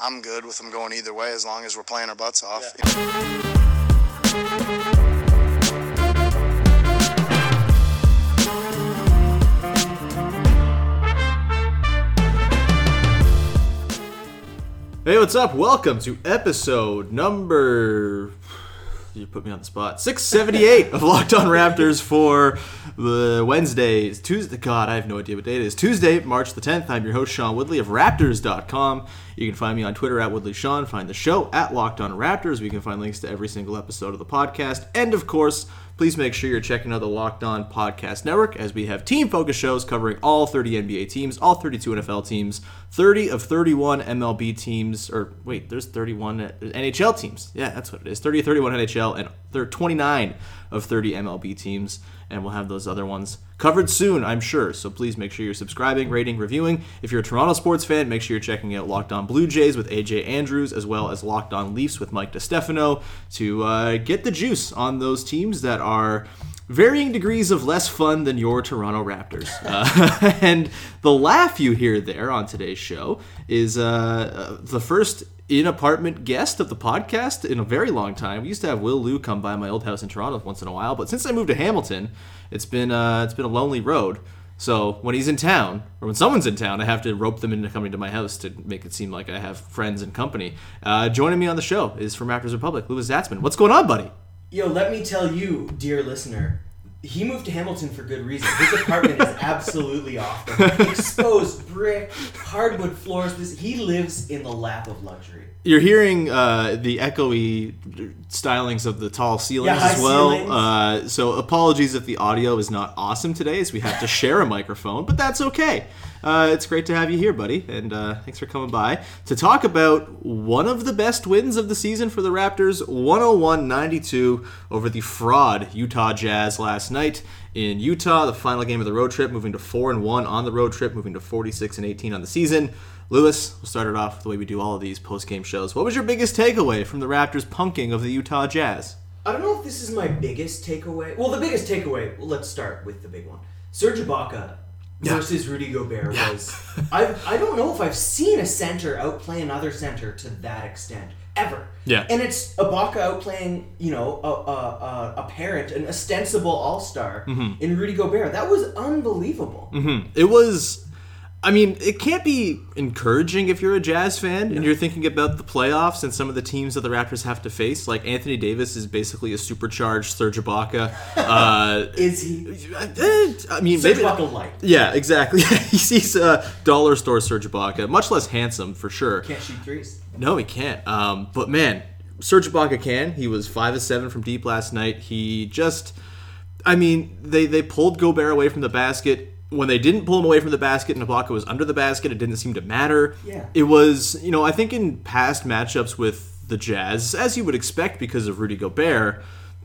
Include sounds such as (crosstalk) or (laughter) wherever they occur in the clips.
I'm good with them going either way as long as we're playing our butts off. Hey, what's up? Welcome to episode number. You put me on the spot. 678 of Locked On Raptors for the Wednesday, Tuesday. God, I have no idea what day it is. Tuesday, March the 10th. I'm your host, Sean Woodley of Raptors.com. You can find me on Twitter at Woodley Sean. Find the show at Locked On Raptors. We can find links to every single episode of the podcast. And of course, please make sure you're checking out the Locked On Podcast Network as we have team focused shows covering all 30 NBA teams, all 32 NFL teams, 30 of 31 MLB teams, or wait, there's 31 NHL teams. Yeah, that's what it is. 30 of 31 NHL, and there are 29 of 30 MLB teams, and we'll have those other ones covered soon, I'm sure. So please make sure you're subscribing, rating, reviewing. If you're a Toronto sports fan, make sure you're checking out Locked On Blue Jays with AJ Andrews, as well as Locked On Leafs with Mike DeStefano to uh, get the juice on those teams that are varying degrees of less fun than your Toronto Raptors. (laughs) Uh, and the laugh you hear there on today's show is uh, the first in apartment guest of the podcast in a very long time. We used to have Will Lou come by my old house in Toronto once in a while, but since I moved to Hamilton, it's been uh, it's been a lonely road. So when he's in town, or when someone's in town, I have to rope them into coming to my house to make it seem like I have friends and company. Uh, joining me on the show is from Raptors Republic, Louis Zatzman. What's going on, buddy? Yo, let me tell you, dear listener, he moved to Hamilton for good reason. His apartment is (laughs) absolutely off. Exposed brick, hardwood floors. This he lives in the lap of luxury. You're hearing uh, the echoey stylings of the tall ceilings Yeah, as well. Uh, so apologies if the audio is not awesome today, as we have to share a microphone, but that's okay. Uh, it's great to have you here, buddy, and uh, thanks for coming by to talk about one of the best wins of the season for the Raptors 101 92 over the fraud Utah Jazz last night in Utah, the final game of the road trip, moving to 4 and 1 on the road trip, moving to 46 and 18 on the season. Louis, we'll start it off the way we do all of these post game shows. What was your biggest takeaway from the Raptors' punking of the Utah Jazz? I don't know if this is my biggest takeaway. Well, the biggest takeaway. well, let's start with the big one. Serge Ibaka versus Rudy Gobert was. I I don't know if I've seen a center outplay another center to that extent ever. Yeah. And it's Ibaka outplaying, you know, a a, a, parent, an ostensible all star Mm-hmm. in Rudy Gobert. That was unbelievable. It was. I mean, it can't be encouraging if you're a Jazz fan and you're thinking about the playoffs and some of the teams that the Raptors have to face. Like Anthony Davis is basically a supercharged Serge Ibaka. (laughs) Uh, Is he? I mean, Serge maybe. Ibaka light. Yeah, exactly. (laughs) He's a dollar store Serge Ibaka, much less handsome for sure. Can't shoot threes. No, he can't. Um, but man, Serge Ibaka can. He was five of seven from deep last night. He just, I mean, they they pulled Gobert away from the basket. When they didn't pull him away from the basket and Ibaka was under the basket, it didn't seem to matter. Yeah. It was, you know, I think in past matchups with the Jazz, as you would expect because of Rudy Gobert,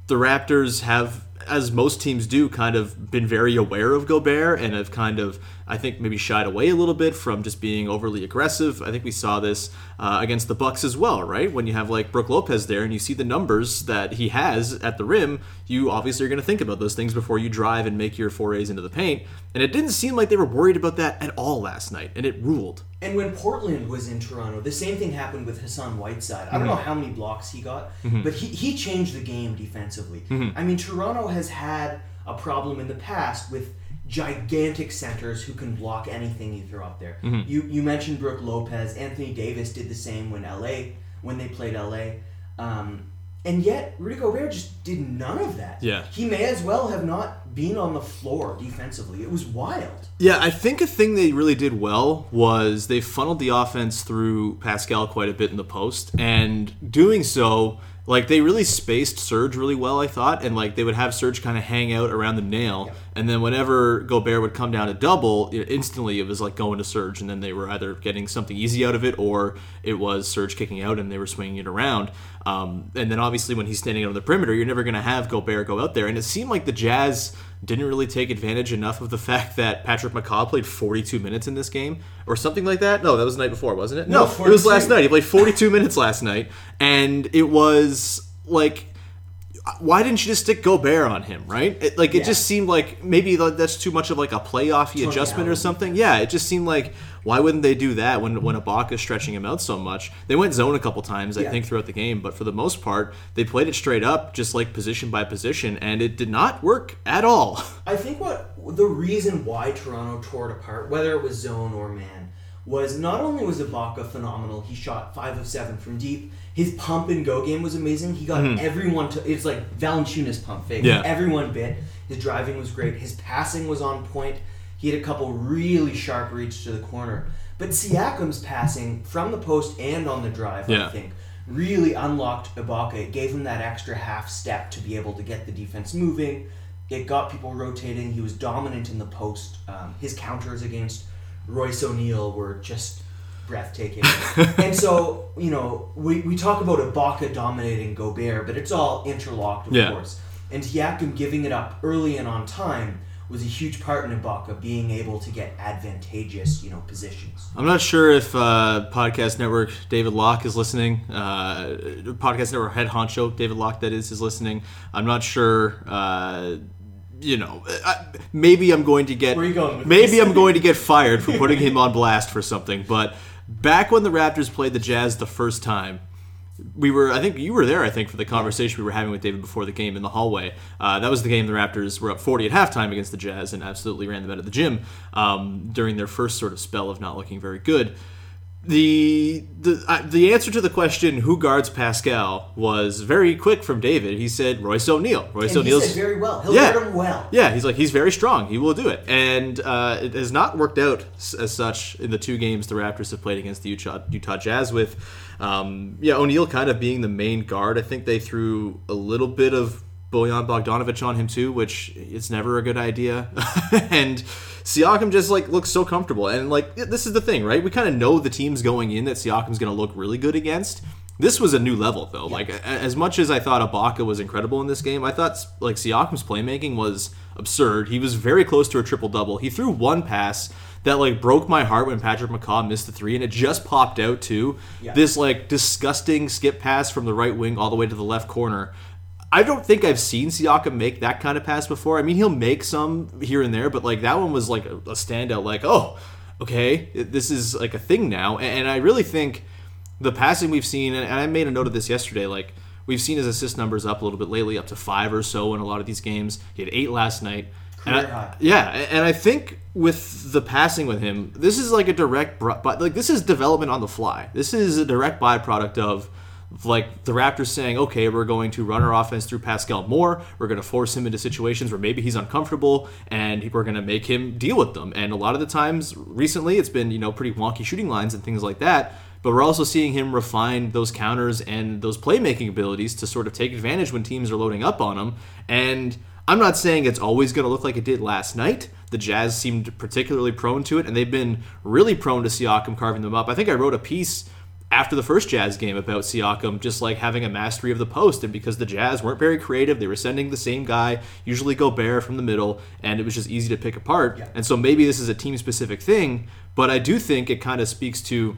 the Raptors have as most teams do, kind of been very aware of Gobert and have kind of, I think, maybe shied away a little bit from just being overly aggressive. I think we saw this uh, against the Bucks as well, right? When you have like Brook Lopez there and you see the numbers that he has at the rim, you obviously are going to think about those things before you drive and make your forays into the paint. And it didn't seem like they were worried about that at all last night, and it ruled. And when Portland was in Toronto, the same thing happened with Hassan Whiteside. I don't mm-hmm. know how many blocks he got, mm-hmm. but he, he changed the game defensively. Mm-hmm. I mean, Toronto has had a problem in the past with gigantic centers who can block anything you throw up there. You you mentioned Brook Lopez, Anthony Davis did the same when LA when they played LA. Um, and yet Rudy Gobert just did none of that. Yeah. He may as well have not been on the floor defensively. It was wild. Yeah, I think a thing they really did well was they funneled the offense through Pascal quite a bit in the post, and doing so, like they really spaced Serge really well, I thought, and like they would have Serge kind of hang out around the nail, and then whenever Gobert would come down to double, know, instantly it was like going to Serge, and then they were either getting something easy out of it, or it was Serge kicking out and they were swinging it around. Um, and then obviously when he's standing on the perimeter, you're never going to have Gobert go out there, and it seemed like the Jazz didn't really take advantage enough of the fact that Patrick McCaw played 42 minutes in this game or something like that. No, that was the night before, wasn't it? No, it was last night. He played 42 minutes last night, and it was like. Why didn't you just stick Gobert on him, right? It, like it Yeah. just seemed like maybe that's too much of like a playoffy adjustment or something. Yeah, it just seemed like why wouldn't they do that when when Ibaka's stretching him out so much? They went zone a couple times, I Yeah. think, throughout the game, but for the most part, they played it straight up, just like position by position, and it did not work at all. (laughs) I think what the reason why Toronto tore it apart, whether it was zone or man, was not only was Ibaka phenomenal, he shot five of seven from deep. His pump and go game was amazing. He got mm-hmm. everyone to. It's like Valanciunas pump fake. Yeah. Everyone bit. His driving was great. His passing was on point. He had a couple really sharp reads to the corner. But Siakam's passing from the post and on the drive, Yeah. I think, really unlocked Ibaka. It gave him that extra half step to be able to get the defense moving. It got people rotating. He was dominant in the post. Um, his counters against Royce O'Neal were just breathtaking. (laughs) and so, you know, we, we talk about Ibaka dominating Gobert, but it's all interlocked, of Yeah. course. And Siakam giving it up early and on time was a huge part in Ibaka being able to get advantageous, you know, positions. I'm not sure if uh, Podcast Network David Locke is listening. Uh, Podcast Network head honcho David Locke, that is, is listening. I'm not sure. Uh, you know, I, maybe I'm going to get. Where are you going maybe this? I'm going to get fired for putting him on blast for something. But back when the Raptors played the Jazz the first time, we were i think you were there i think for the conversation we were having with david before the game in the hallway. Uh, that was the game the raptors were up 40 at halftime against the jazz and absolutely ran them out of the gym um, during their first sort of spell of not looking very good the the uh, the answer to the question who guards Pascal was very quick from David. He said Royce O'Neal. Royce And he O'Neal's said very well. He'll Yeah. guard him well. yeah, he's like he's very strong. He will do it, and uh, it has not worked out as such in the two games the Raptors have played against the Utah, Utah Jazz. With um, yeah, O'Neal kind of being the main guard. I think they threw a little bit of Bojan Bogdanovic on him too, which it's never a good idea. (laughs) and Siakam just like looks so comfortable, and like this is the thing, right? We kind of know the teams going in that Siakam's going to look really good against. This was a new level, though. Like a- as much as I thought Ibaka was incredible in this game, I thought like Siakam's playmaking was absurd. He was very close to a triple double. He threw one pass that like broke my heart when Patrick McCaw missed the three, and it just popped out too. Yeah. This like disgusting skip pass from the right wing all the way to the left corner. I don't think I've seen Siakam make that kind of pass before. I mean, he'll make some here and there, but like that one was like a, a standout. Like, oh, okay, this is like a thing now. And, and I really think the passing we've seen, and I made a note of this yesterday, like we've seen his assist numbers up a little bit lately, up to five or so in a lot of these games. He had eight last night. And I- high. yeah, and I think with the passing with him, this is like a direct, but like this is development on the fly. This is a direct byproduct of like the Raptors saying, okay, we're going to run our offense through Pascal more. We're going to force him into situations where maybe he's uncomfortable, and we're going to make him deal with them. And a lot of the times recently, it's been you know pretty wonky shooting lines and things like that. But we're also seeing him refine those counters and those playmaking abilities to sort of take advantage when teams are loading up on him. And I'm not saying it's always going to look like it did last night. The Jazz seemed particularly prone to it, and they've been really prone to Siakam carving them up. I think I wrote a piece after the first Jazz game about Siakam just like having a mastery of the post, and because the Jazz weren't very creative, they were sending the same guy, usually Gobert from the middle, and it was just easy to pick apart. And so maybe this is a team specific thing, but I do think it kind of speaks to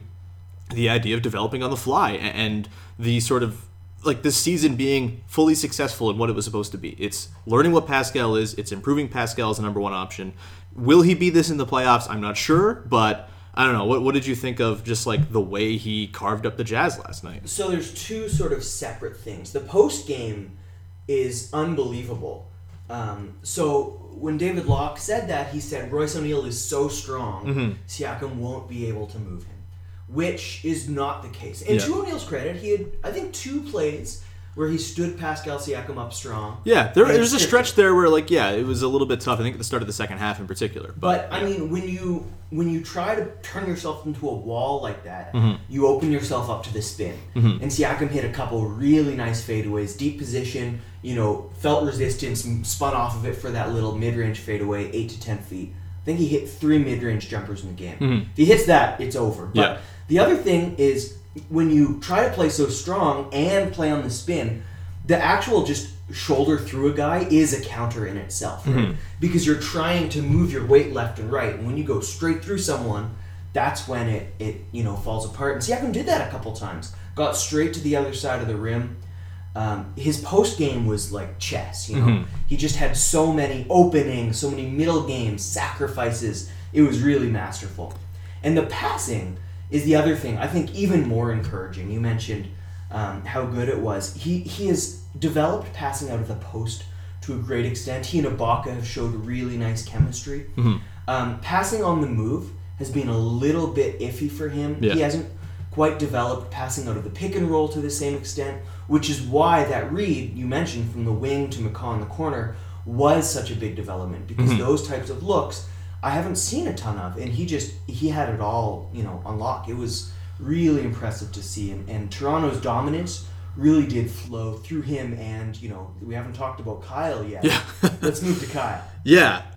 the idea of developing on the fly and the sort of like this season being fully successful in what it was supposed to be. It's learning what Pascal is, it's improving Pascal as the number one option. Will he be this in the playoffs? I'm not sure, but I don't know. What, what did you think of just like the way he carved up the Jazz last night? So there's two sort of separate things. The post game is unbelievable. Um, so when David Locke said that, he said Royce O'Neal is so strong, Siakam won't be able to move him, which is not the case. And Yeah. to O'Neal's credit, he had I think two plays where he stood Pascal Siakam up strong. Yeah, there, there's a stretch there where like yeah, it was a little bit tough. I think at the start of the second half in particular. But I mean, when you when you try to turn yourself into a wall like that, Mm-hmm. you open yourself up to the spin. And Siakam hit a couple really nice fadeaways, deep position. You know, felt resistance, spun off of it for that little mid-range fadeaway, eight to ten feet. I think he hit three mid-range jumpers in the game. If he hits that, it's over. But Mm-hmm. Yeah. the other thing is when you try to play so strong and play on the spin, the actual just shoulder through a guy is a counter in itself, right? Because you're trying to move your weight left and right, and when you go straight through someone, that's when it it you know falls apart. And Siakam did that a couple times. Got straight to the other side of the rim. Um, his post game was like chess. You know, he just had so many openings, so many middle games, sacrifices. It was really masterful. And the passing is the other thing. I think even more encouraging. You mentioned um, how good it was. He he has developed passing out of the post to a great extent. He and Ibaka have showed really nice chemistry. Um, passing on the move has been a little bit iffy for him. Yeah. He hasn't quite developed passing out of the pick and roll to the same extent, which is why that read you mentioned from the wing to McCaw in the corner was such a big development because those types of looks I haven't seen a ton of, and he just he had it all you know on lock. It was really impressive to see, and, and Toronto's dominance really did flow through him. And you know we haven't talked about Kyle yet. Yeah. Let's move to Kyle. (laughs) yeah,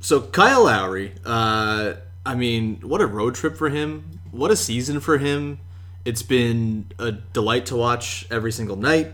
So Kyle Lowry, uh, I mean, what a road trip for him! What a season for him! It's been a delight to watch every single night.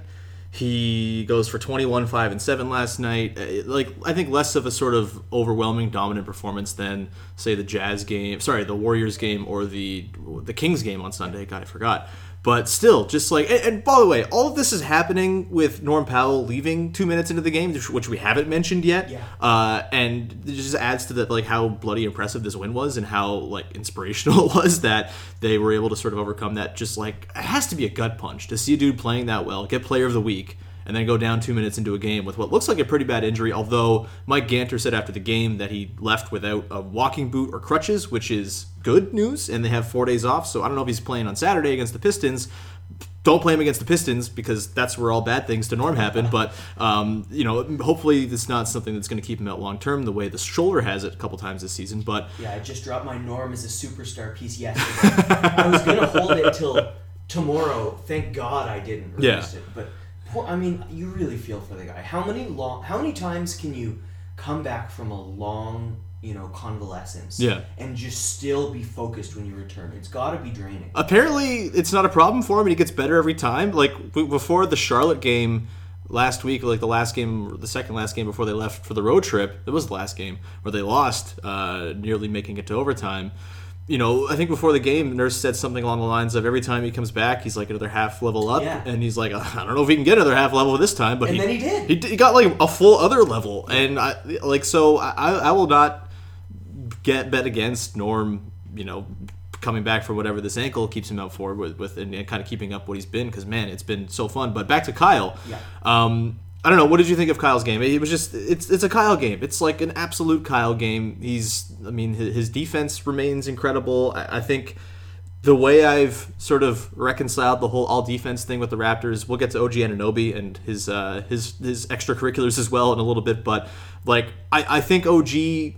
He goes for 21, 5, and 7 last night. Uh, Like, I think less of a sort of overwhelming, dominant performance than, say, the Jazz game, sorry, the Warriors game or the the Kings game on Sunday. God, I forgot. But still, just like, and, and by the way, all of this is happening with Norm Powell leaving two minutes into the game, which- we haven't mentioned yet. Yeah. Uh, and it just adds to that, like how bloody impressive this win was, and how like inspirational (laughs) it was that they were able to sort of overcome that. Just like it has to be a gut punch to see a dude playing that well, get Player of the Week, and then go down two minutes into a game with what looks like a pretty bad injury. Although Mike Ganter said after the game that he left without a walking boot or crutches, which is good news, and they have four days off. So I don't know if he's playing on Saturday against the Pistons don't play him against the Pistons because that's where all bad things to Norm happen. But um, you know, hopefully it's not something that's going to keep him out long term. The way the shoulder has it a couple times this season. But Yeah, I just dropped my Norm as a superstar piece yesterday. I was gonna hold it till tomorrow. Thank God I didn't (laughs) Yeah. it. But poor, I mean, you really feel for the guy. How many long? How many times can you come back from a long, you know, convalescence? Yeah. And just still be focused when you return. It's got to be draining. apparently it's not a problem for him, and he gets better every time. Like before the Charlotte game last week, like the last game, the second last game before they left for the road trip. It was the last game where they lost, uh, nearly making it to overtime. You know, I think before the game, the nurse said something along the lines of every time he comes back, he's like another half level up, Yeah. and he's like, I don't know if he can get another half level this time, but And he, then he did. He, d- he got like a full other level, and I like so I, I will not get bet against Norm. You know, coming back for whatever this ankle keeps him out for with, with and, kind of keeping up what he's been because man, it's been so fun. But back to Kyle. Yeah. Um, I don't know. What did you think of Kyle's game? It was just it's it's a Kyle game. It's like an absolute Kyle game. He's I mean his, defense remains incredible. I, I think the way I've sort of reconciled the whole all defense thing with the Raptors, we'll get to OG Anunoby and his uh, his his extracurriculars as well in a little bit. But like, I, I think OG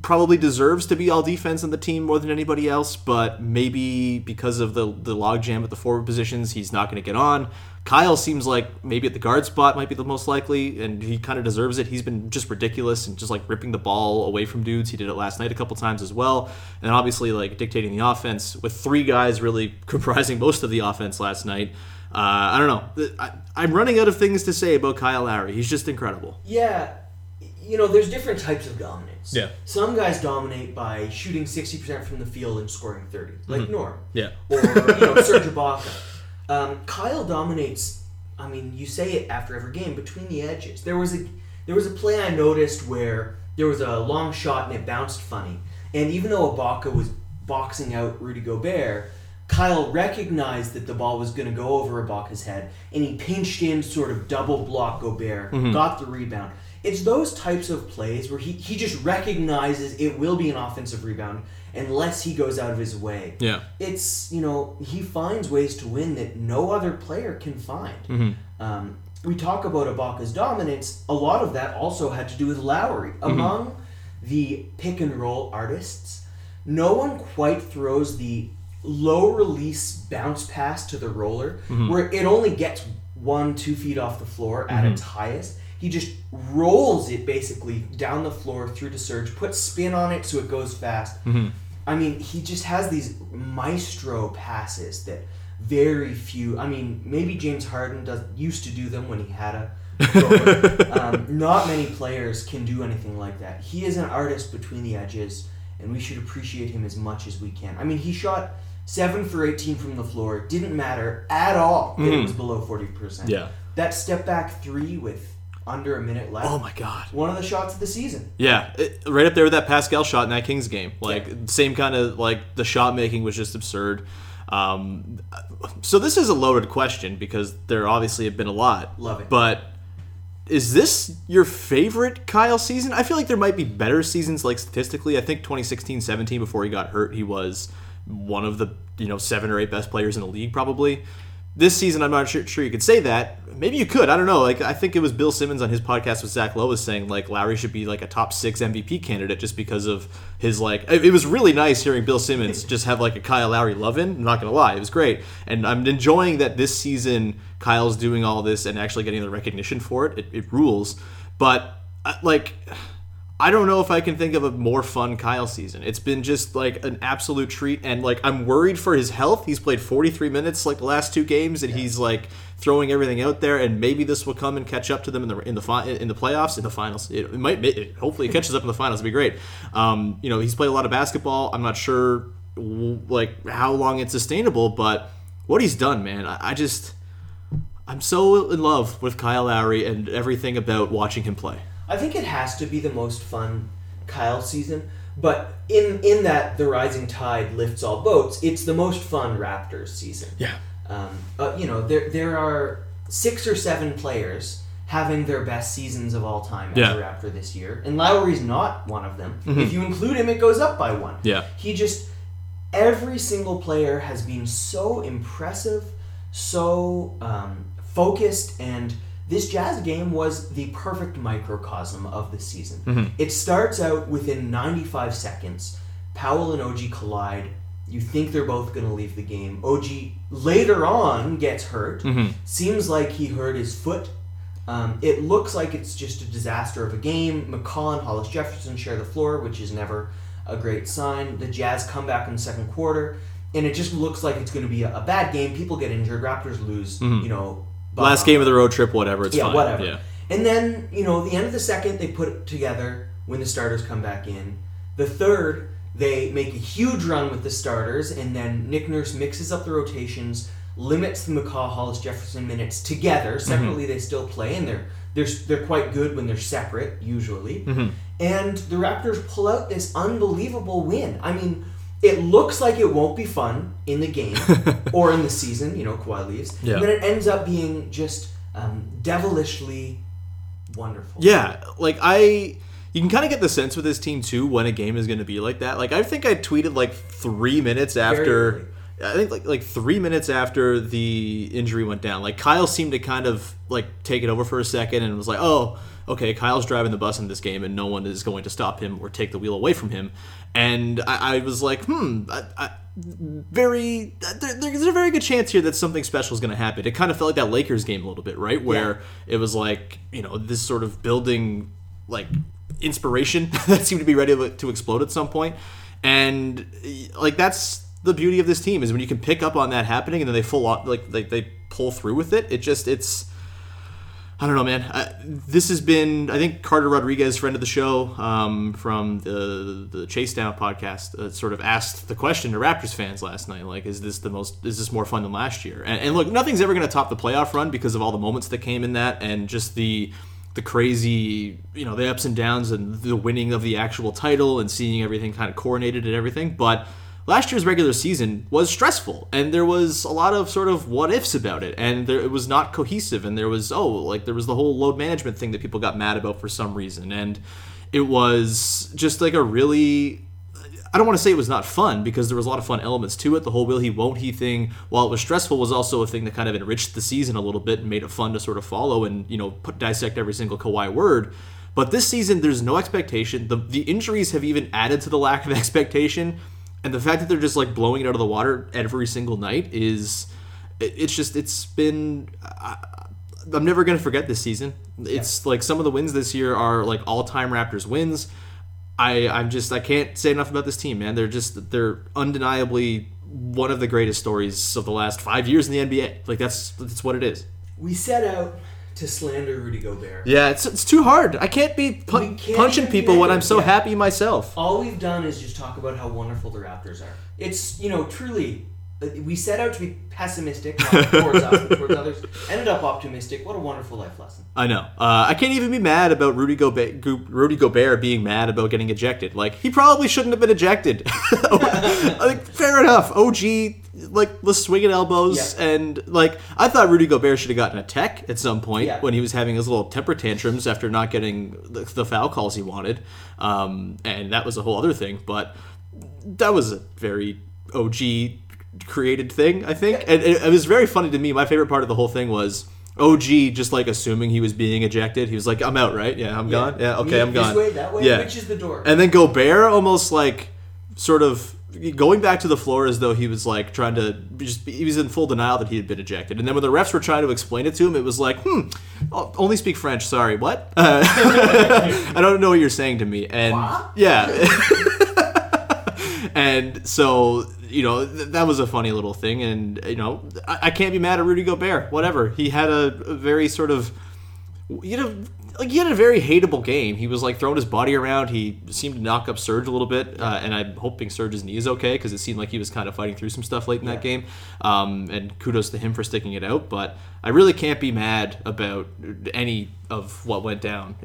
probably deserves to be all defense on the team more than anybody else. But maybe because of the the logjam at the forward positions, he's not going to get on. Kyle seems like maybe at the guard spot might be the most likely, and he kind of deserves it. He's been just ridiculous and just like ripping the ball away from dudes. He did it last night a couple times as well, and obviously like dictating the offense with three guys really (laughs) comprising most of the offense last night. Uh, I don't know. I, I'm running out of things to say about Kyle Lowry. He's just incredible. Yeah, you know, there's different types of dominance. Yeah. Some guys dominate by shooting 60% from the field and scoring 30, like Norm. Mm-hmm. Yeah. Or, you know, (laughs) Serge Ibaka. Um, Kyle dominates, I mean, you say it after every game, between the edges. There was a there was a play I noticed where there was a long shot and it bounced funny. And even though Ibaka was boxing out Rudy Gobert, Kyle recognized that the ball was going to go over Ibaka's head, and he pinched in, sort of double block Gobert, got the rebound. It's those types of plays where he, he just recognizes it will be an offensive rebound unless he goes out of his way. Yeah. It's, you know, he finds ways to win that no other player can find. Mm-hmm. Um, we talk about Ibaka's dominance. A lot of that also had to do with Lowry. Mm-hmm. Among the pick and roll artists, no one quite throws the low release bounce pass to the roller mm-hmm. where it only gets one, two feet off the floor at its highest. He just rolls it basically down the floor through to Serge, puts spin on it so it goes fast. I mean, he just has these maestro passes that very few. I mean, maybe James Harden does used to do them when he had a. (laughs) um, not many players can do anything like that. He is an artist between the edges, and we should appreciate him as much as we can. I mean, he shot seven for eighteen from the floor. It didn't matter at all that it was below forty percent. Yeah. that step back three with under a minute left. Oh my god. One of the shots of the season. Yeah, it, right up there with that Pascal shot in that Kings game. Like same kind of like the shot making was just absurd. Um, so this is a loaded question because there obviously have been a lot. Love it. But is this your favorite Kyle season? I feel like there might be better seasons like statistically. I think 2016-17 before he got hurt, he was one of the, you know, seven or eight best players in the league probably. This season, I'm not sure, sure you could say that. Maybe you could. I don't know. Like I think it was Bill Simmons on his podcast with Zach Lowe was saying like Lowry should be like a top six MVP candidate just because of his like. It, it was really nice hearing Bill Simmons (laughs) just have like a Kyle Lowry loving. I'm not gonna lie, it was great, and I'm enjoying that this season Kyle's doing all this and actually getting the recognition for it. It, it rules, but uh, like. I don't know if I can think of a more fun Kyle season. It's been just like an absolute treat, and like I'm worried for his health. He's played 43 minutes like the last two games, and he's like throwing everything out there. And maybe this will come and catch up to them in the in the fi- in the playoffs, in the finals. It, it might, it, hopefully, it catches up in the finals. It'd be great. Um, you know, he's played a lot of basketball. I'm not sure like how long it's sustainable, but what he's done, man, I, I just I'm so in love with Kyle Lowry and everything about watching him play. I think it has to be the most fun Kyle season, but in in that the rising tide lifts all boats, it's the most fun Raptors season. Yeah. Um, uh, you know, there there are six or seven players having their best seasons of all time as Yeah. a Raptor this year, and Lowry's not one of them. If you include him, it goes up by one. Yeah. He just every single player has been so impressive, so um, focused, and this Jazz game was the perfect microcosm of the season. Mm-hmm. It starts out within 95 seconds. Powell and OG collide. You think they're both going to leave the game. OG later on gets hurt. Mm-hmm. Seems like he hurt his foot. Um, it looks like it's just a disaster of a game. McCaw and Hollis Jefferson share the floor, which is never a great sign. The Jazz come back in the second quarter, and it just looks like it's going to be a, a bad game. People get injured. Raptors lose. Mm-hmm. You know, Last game of the road trip, whatever. It's yeah, fine. whatever. Yeah. And then, you know, the end of the second, they put it together when the starters come back in. The third, they make a huge run with the starters, and then Nick Nurse mixes up the rotations, limits the McCaw Hollis Jefferson minutes together. Mm-hmm. Separately, they still play, and they're they're they're quite good when they're separate usually. Mm-hmm. And the Raptors pull out this unbelievable win. I mean. It looks like it won't be fun in the game (laughs) or in the season, you know, Kawhi leaves. Yeah. And then it ends up being just um, devilishly wonderful. Yeah, like I, you can kind of get the sense with this team too when a game is going to be like that. Like I think I tweeted like three minutes after. I think like like three minutes after the injury went down, like Kyle seemed to kind of like take it over for a second and was like, oh, okay, Kyle's driving the bus in this game and no one is going to stop him or take the wheel away from him. And I, I was like, hmm, I, I, very there, there's a very good chance here that something special is going to happen. It kind of felt like that Lakers game a little bit, right? Where it was like you know this sort of building like inspiration (laughs) that seemed to be ready to- to explode at some point, and like that's the beauty of this team is when you can pick up on that happening and then they full on like like they pull through with it. It just it's. I don't know, man. I, this has been, I think, Carter Rodriguez, friend of the show um, from the the Chase Down podcast, uh, sort of asked the question to Raptors fans last night, like, is this the most, is this more fun than last year? And, and look, nothing's ever going to top the playoff run because of all the moments that came in that, and just the the crazy, you know, the ups and downs and the winning of the actual title and seeing everything kind of coordinated and everything, but last year's regular season was stressful and there was a lot of sort of what ifs about it and there, it was not cohesive and there was oh like there was the whole load management thing that people got mad about for some reason and it was just like a really I don't want to say it was not fun because there was a lot of fun elements to it. The whole will he won't he thing, while it was stressful, was also a thing that kind of enriched the season a little bit and made it fun to sort of follow and you know put, dissect every single Kawhi word. But this season, there's no expectation. The the injuries have even added to the lack of (laughs) expectation, and the fact that they're just like blowing it out of the water every single night is it's just it's been. I, I'm never gonna forget this season. It's like some of the wins this year are like all time Raptors wins. I I'm just I can't say enough about this team, man. They're just they're undeniably one of the greatest stories of the last five years in the NBA. Like that's that's what it is. We set out to slander Rudy Gobert. Yeah, it's it's too hard. I can't be pu- can't punching people when I'm so yeah. happy myself. All we've done is just talk about how wonderful the Raptors are. It's you know truly. uh, We set out to be pessimistic (laughs) towards us and towards others. Ended up optimistic. What a wonderful life lesson. I know. Uh, I can't even be mad about Rudy Gobert, Go- Rudy Gobert being mad about getting ejected. Like he probably shouldn't have been ejected. (laughs) (laughs) like fair enough. OG like was swinging elbows Yeah. and like I thought Rudy Gobert should have gotten a tech at some point Yeah. when he was having his little temper tantrums after not getting the, the foul calls he wanted. Um, and that was a whole other thing. But that was a very OG created thing, I think. And it, it was very funny to me. My favorite part of the whole thing was OG just like assuming he was being ejected. He was like, "I'm out, right? Yeah, I'm gone. Yeah, okay, I'm gone." This way, that way. Yeah. Which is the door? And then Gobert almost like sort of going back to the floor as though he was like trying to just he was in full denial that he had been ejected. And then when the refs were trying to explain it to him, it was like, "Hmm, oh, only speak French. Sorry, what? Uh, (laughs) I don't know what you're saying to me." And yeah. (laughs) and so you know th- that was a funny little thing and you know I, I can't be mad at rudy gobert whatever he had a, a very sort of you know like he had a very hateable game. He was like throwing his body around. He seemed to knock up Serge a little bit uh, and i'm hoping Serge's knee is okay because it seemed like he was kind of fighting through some stuff late in that game. Um, and kudos to him for sticking it out but i really can't be mad about any of what went down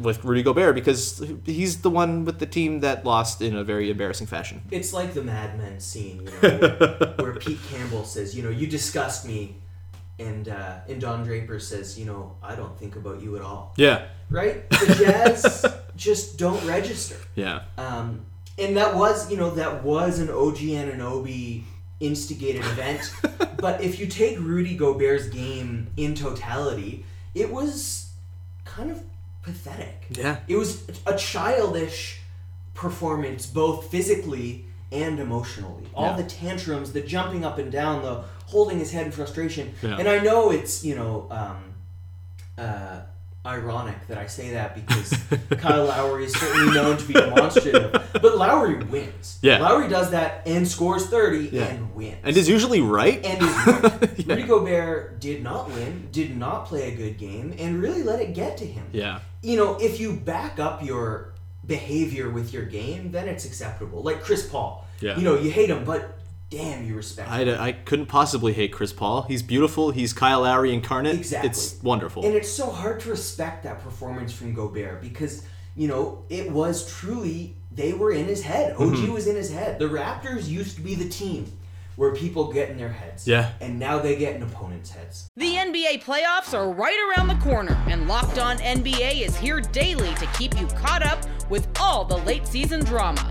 with rudy gobert because he's the one with the team that lost in a very embarrassing fashion. It's like the Mad Men scene, you (laughs) know, where, where Pete Campbell says, you know, you disgust me, and uh, and Don Draper says, you know, I don't think about you at all. yeah Right? The (laughs) Jazz just don't register. yeah Um, and that was, you know, that was an OG Anunoby instigated event. (laughs) but if you take Rudy Gobert's game in totality, it was kind of pathetic. Yeah. It was a childish performance, both physically and emotionally. All Yeah. the tantrums, the jumping up and down, the holding his head in frustration. Yeah. And I know it's, you know, um, uh, ironic that I say that because (laughs) Kyle Lowry is certainly known to be demonstrative, but Lowry wins. Yeah. Lowry does that and scores 30 Yeah. and wins. and is usually right And is right. (laughs) Rudy Gobert did not win, did not play a good game, and really let it get to him. yeah You know, if you back up your behavior with your game, then it's acceptable. Like Chris Paul. Yeah. You know, you hate him, but damn, you respect him. I, I couldn't possibly hate Chris Paul. He's beautiful. He's Kyle Lowry incarnate. Exactly. It's wonderful. And it's so hard to respect that performance from Gobert because, you know, it was truly, they were in his head. OG Mm-hmm. was in his head. The Raptors used to be the team where people get in their heads. Yeah. And now they get in opponents' heads. The NBA playoffs are right around the corner, and Locked On NBA is here daily to keep you caught up with all the late season drama.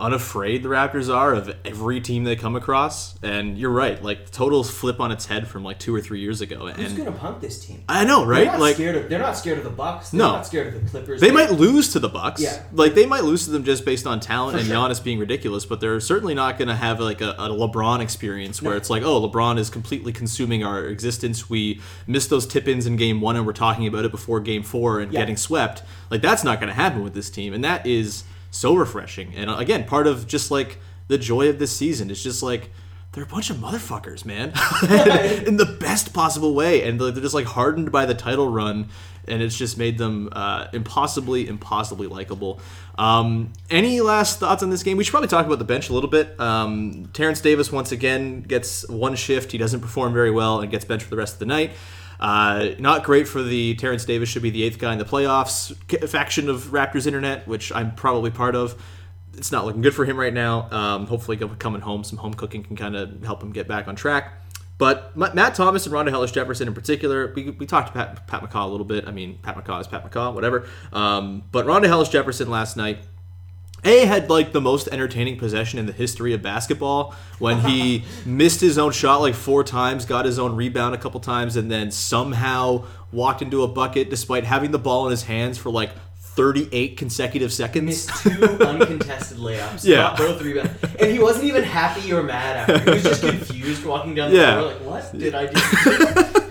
unafraid the Raptors are of every team they come across. And you're right, like totals flip on its head from like two or three years ago. Who's And gonna punt this team? I know, They're right? Like scared of. They're not scared of the Bucks. They're No. not scared of the Clippers. they might lose to the Bucks. Yeah. Like they might lose to them just based on talent For and sure. Giannis being ridiculous, but they're certainly not going to have like a, a LeBron experience where No. it's like, oh, LeBron is completely consuming our existence. We missed those tip-ins in game one, and we're talking about it before game four and Yeah. getting swept. Like that's not going to happen with this team, and that is so refreshing. And uh, again, part of just like the joy of this season is just like. They're a bunch of motherfuckers, man, (laughs) (laughs) in the best possible way, and they're just like hardened by the title run, and it's just made them uh, impossibly, impossibly likable. Um, any last thoughts on this game? We should probably talk about the bench a little bit. Um, Terrence Davis once again gets one shift. He doesn't perform very well and gets benched for the rest of the night. Uh, not great for the Terrence Davis should be the eighth guy in the playoffs faction of Raptors Internet, which I'm probably part of it's not looking good for him right now. Um, hopefully, coming home, some home cooking can kind of help him get back on track. But Matt Thomas and Rondae Hollis Jefferson in particular, we, we talked to Pat, Pat McCaw a little bit. I mean, Pat McCaw is Pat McCaw, whatever. Um, but Rondae Hollis Jefferson last night, A had like the most entertaining possession in the history of basketball when he (laughs) missed his own shot like four times, got his own rebound a couple times, and then somehow walked into a bucket despite having the ball in his hands for like 38 consecutive seconds. missed two (laughs) uncontested layups. Yeah. got both rebounds, and he wasn't even happy or mad after. He was just (laughs) confused walking down the Yeah. floor, like, "What did I do?"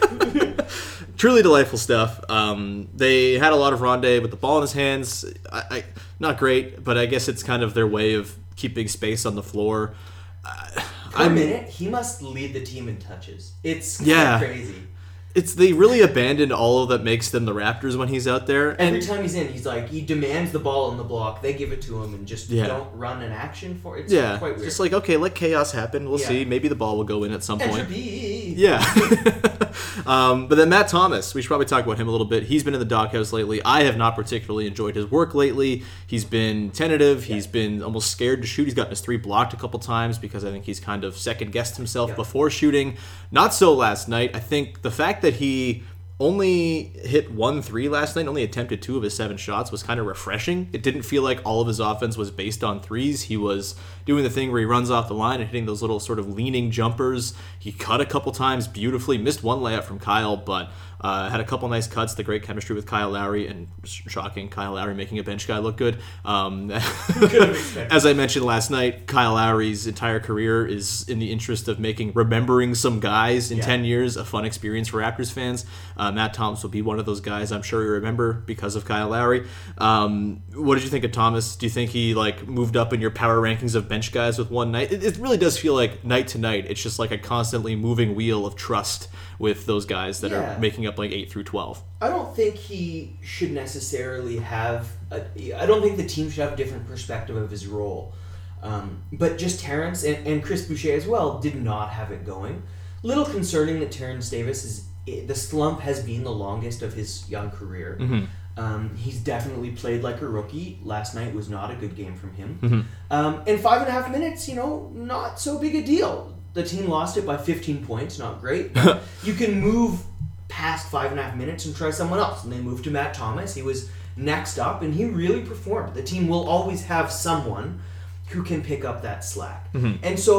Truly delightful stuff. Um, they had a lot of Rondae with the ball in his hands. I, I, not great, but I guess it's kind of their way of keeping space on the floor. Uh, For a I'm- minute, he must lead the team in touches. It's Yeah. crazy. It's they really abandoned all of that makes them the Raptors when he's out there. Every And time he's in, he's like he demands the ball in the block. They give it to him and just Yeah. don't run an action for it. It's yeah, quite weird. just like okay, let chaos happen. We'll Yeah. see. Maybe the ball will go in at some point. entropy. Yeah. (laughs) um, but then Matt Thomas, we should probably talk about him a little bit. He's been in the doghouse lately. I have not particularly enjoyed his work lately. He's been tentative. He's been almost scared to shoot. He's gotten his three blocked a couple times because I think he's kind of second guessed himself Yeah. before shooting. Not so last night. I think the fact that he only hit one three last night, only attempted two of his seven shots was kind of refreshing. It didn't feel like all of his offense was based on threes. He was doing the thing where he runs off the line and hitting those little sort of leaning jumpers. He cut a couple times beautifully, missed one layup from Kyle, but uh, had a couple nice cuts. The great chemistry with Kyle Lowry, and sh- shocking, Kyle Lowry making a bench guy look good. Um, (laughs) as I mentioned last night, Kyle Lowry's entire career is in the interest of making remembering some guys in Yeah. 10 years a fun experience for Raptors fans. Uh, Matt Thomas will be one of those guys I'm sure you remember because of Kyle Lowry. Um, what did you think of Thomas? Do you think he like moved up in your power rankings of bench guys with one night? It, it really does feel like night to night. It's just like a constantly moving wheel of trust with those guys that Yeah. are making up like 8 through 12. I don't think he should necessarily have. A, I don't think the team should have a different perspective of his role. Um, but just Terrence and, and Chris Boucher as well did not have it going. Little concerning that Terrence Davis is the slump has been the longest of his young career. Um, he's definitely played like a rookie. Last night was not a good game from him. Um, and five and a half minutes, you know, not so big a deal. The team lost it by 15 points, not great. (laughs) You can move past five and a half minutes and try someone else. And they moved to Matt Thomas. He was next up, and he really performed. The team will always have someone who can pick up that slack. Mm-hmm. And so,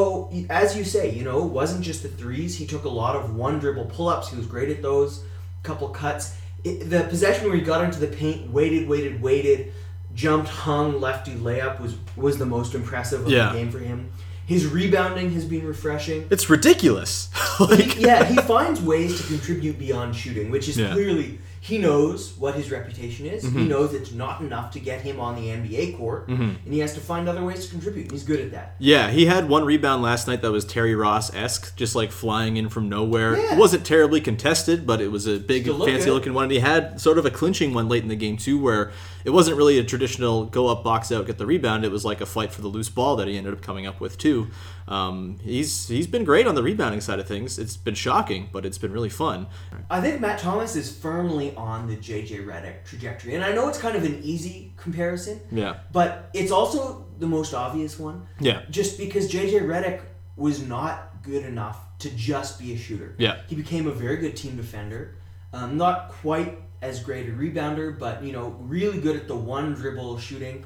as you say, you know, it wasn't just the threes. He took a lot of one dribble pull ups. He was great at those. Couple cuts. It, the possession where he got into the paint, waited, waited, waited, jumped, hung, lefty layup was was the most impressive of Yeah. the game for him. His rebounding has been refreshing. It's ridiculous. (laughs) like, yeah, he finds ways to contribute beyond shooting, which is Yeah. clearly he knows what his reputation is. Mm-hmm. He knows it's not enough to get him on the NBA court, and he has to find other ways to contribute. And he's good at that. Yeah, he had one rebound last night that was Terry Ross esque, just like flying in from nowhere. Yeah. It wasn't terribly contested, but it was a big, look fancy good. looking one. And he had sort of a clinching one late in the game, too, where it wasn't really a traditional go up, box out, get the rebound. It was like a fight for the loose ball that he ended up coming up with, too. Um, he's He's been great on the rebounding side of things. It's been shocking, but it's been really fun. I think Matt Thomas is firmly on the JJ Redick trajectory, and I know it's kind of an easy comparison. Yeah. But it's also the most obvious one. Yeah. Just because JJ Redick was not good enough to just be a shooter. Yeah. He became a very good team defender. Um, not quite as great a rebounder, but you know, really good at the one dribble shooting.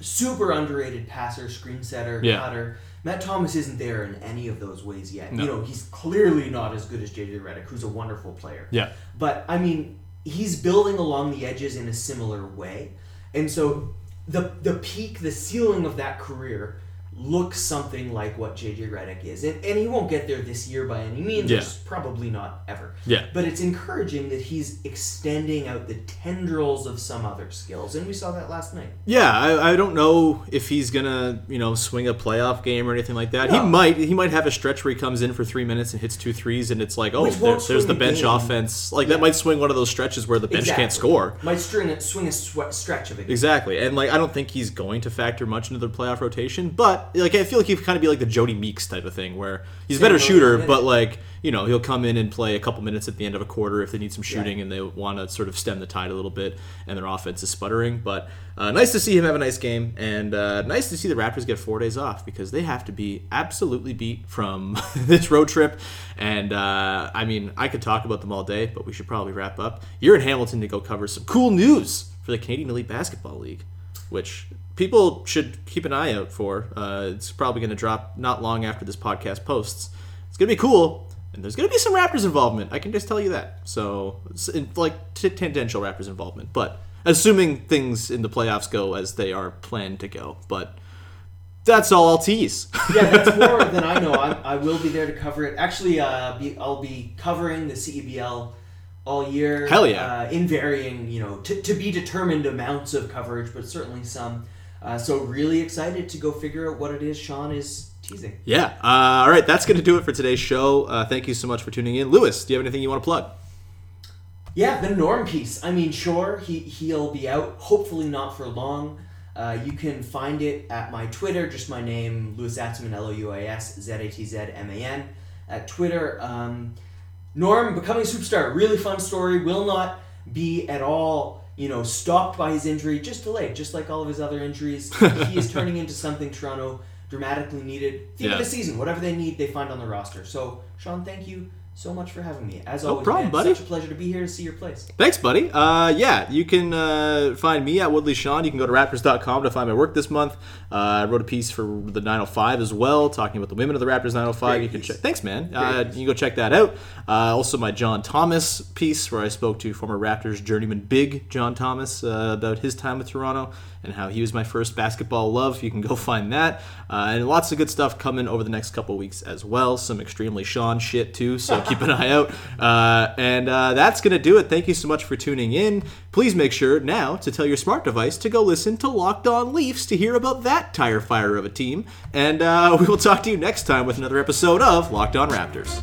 Super underrated passer, screen setter, Yeah. cutter. Matt Thomas isn't there in any of those ways yet. No. You know, he's clearly not as good as JJ Redick, who's a wonderful player. Yeah. But I mean, he's building along the edges in a similar way, and so the the peak, the ceiling of that career looks something like what JJ Redick is, and, and he won't get there this year by any means. Yeah. Probably not ever. Yeah. But it's encouraging that he's extending out the tendrils of some other skills, and we saw that last night. Yeah, I, I don't know if he's gonna, you know, swing a playoff game or anything like that. He might. He might have a stretch where he comes in for three minutes and hits two threes, and it's like, oh, there- there's the bench game. offense. Like that might swing one of those stretches where the bench can't score. Might string a, swing a swe- stretch of it. Exactly, and like I don't think he's going to factor much into the playoff rotation, but like I feel like he could kind of be like the Jodie Meeks type of thing, where he's a better Sam shooter, but like you know he'll come in and play a couple minutes at the end of a quarter if they need some shooting and they want to sort of stem the tide a little bit, and their offense is sputtering. But uh, nice to see him have a nice game, and uh, nice to see the Raptors get four days off because they have to be absolutely beat from (laughs) this road trip. And uh, I mean, I could talk about them all day, but we should probably wrap up. You're in Hamilton to go cover some cool news for the Canadian Elite Basketball League which people should keep an eye out for. Uh, it's probably going to drop not long after this podcast posts. It's going to be cool, and there's going to be some Raptors involvement. I can just tell you that. So, it's like t- tangential Raptors involvement, but assuming things in the playoffs go as they are planned to go. But that's all I'll tease. yeah, that's (laughs) more than I know. I, I will be there to cover it. Actually, uh, be, I'll be covering the CEBL all year. Hell yeah. Uh, in varying, you know, to, to be determined amounts of coverage, but certainly some. Uh, so really excited to go figure out what it is Sean is teasing. yeah. Uh, all right, that's going to do it for today's show. Uh, thank you so much for tuning in. Louis, do you have anything you want to plug? Yeah, the Norm piece. I mean, sure, he he'll be out. Hopefully not for long. Uh, you can find it at my Twitter, just my name, Louis Zatzman, L O U I S Z A T Z M A N, at Twitter. Um, Norm becoming a superstar, really fun story. Will not be at all, you know, stopped by his injury, just delayed, just like all of his other injuries. (laughs) he is turning into something Toronto dramatically needed. Theme Yeah. of the season, whatever they need, they find on the roster. So, Sean, thank you so much for having me. As No always, problem, man, buddy. such a pleasure to be here to see your place. Thanks, buddy. Uh, yeah, you can uh, find me at Woodley Sean. You can go to Raptors.com to find my work this month. Uh, I wrote a piece for the 905 as well, talking about the women of the Raptors 905. Great you can piece. check. Thanks, man. Uh, you can go check that out. Uh, also, my John Thomas piece, where I spoke to former Raptors journeyman Big John Thomas uh, about his time with Toronto and how he was my first basketball love. You can go find that. Uh, and lots of good stuff coming over the next couple weeks as well. Some extremely Sean shit, too, so keep an eye out. Uh, and uh, that's going to do it. Thank you so much for tuning in. Please make sure now to tell your smart device to go listen to Locked On Leafs to hear about that tire fire of a team. And uh, (laughs) we will talk to you next time with another episode of Locked On Raptors.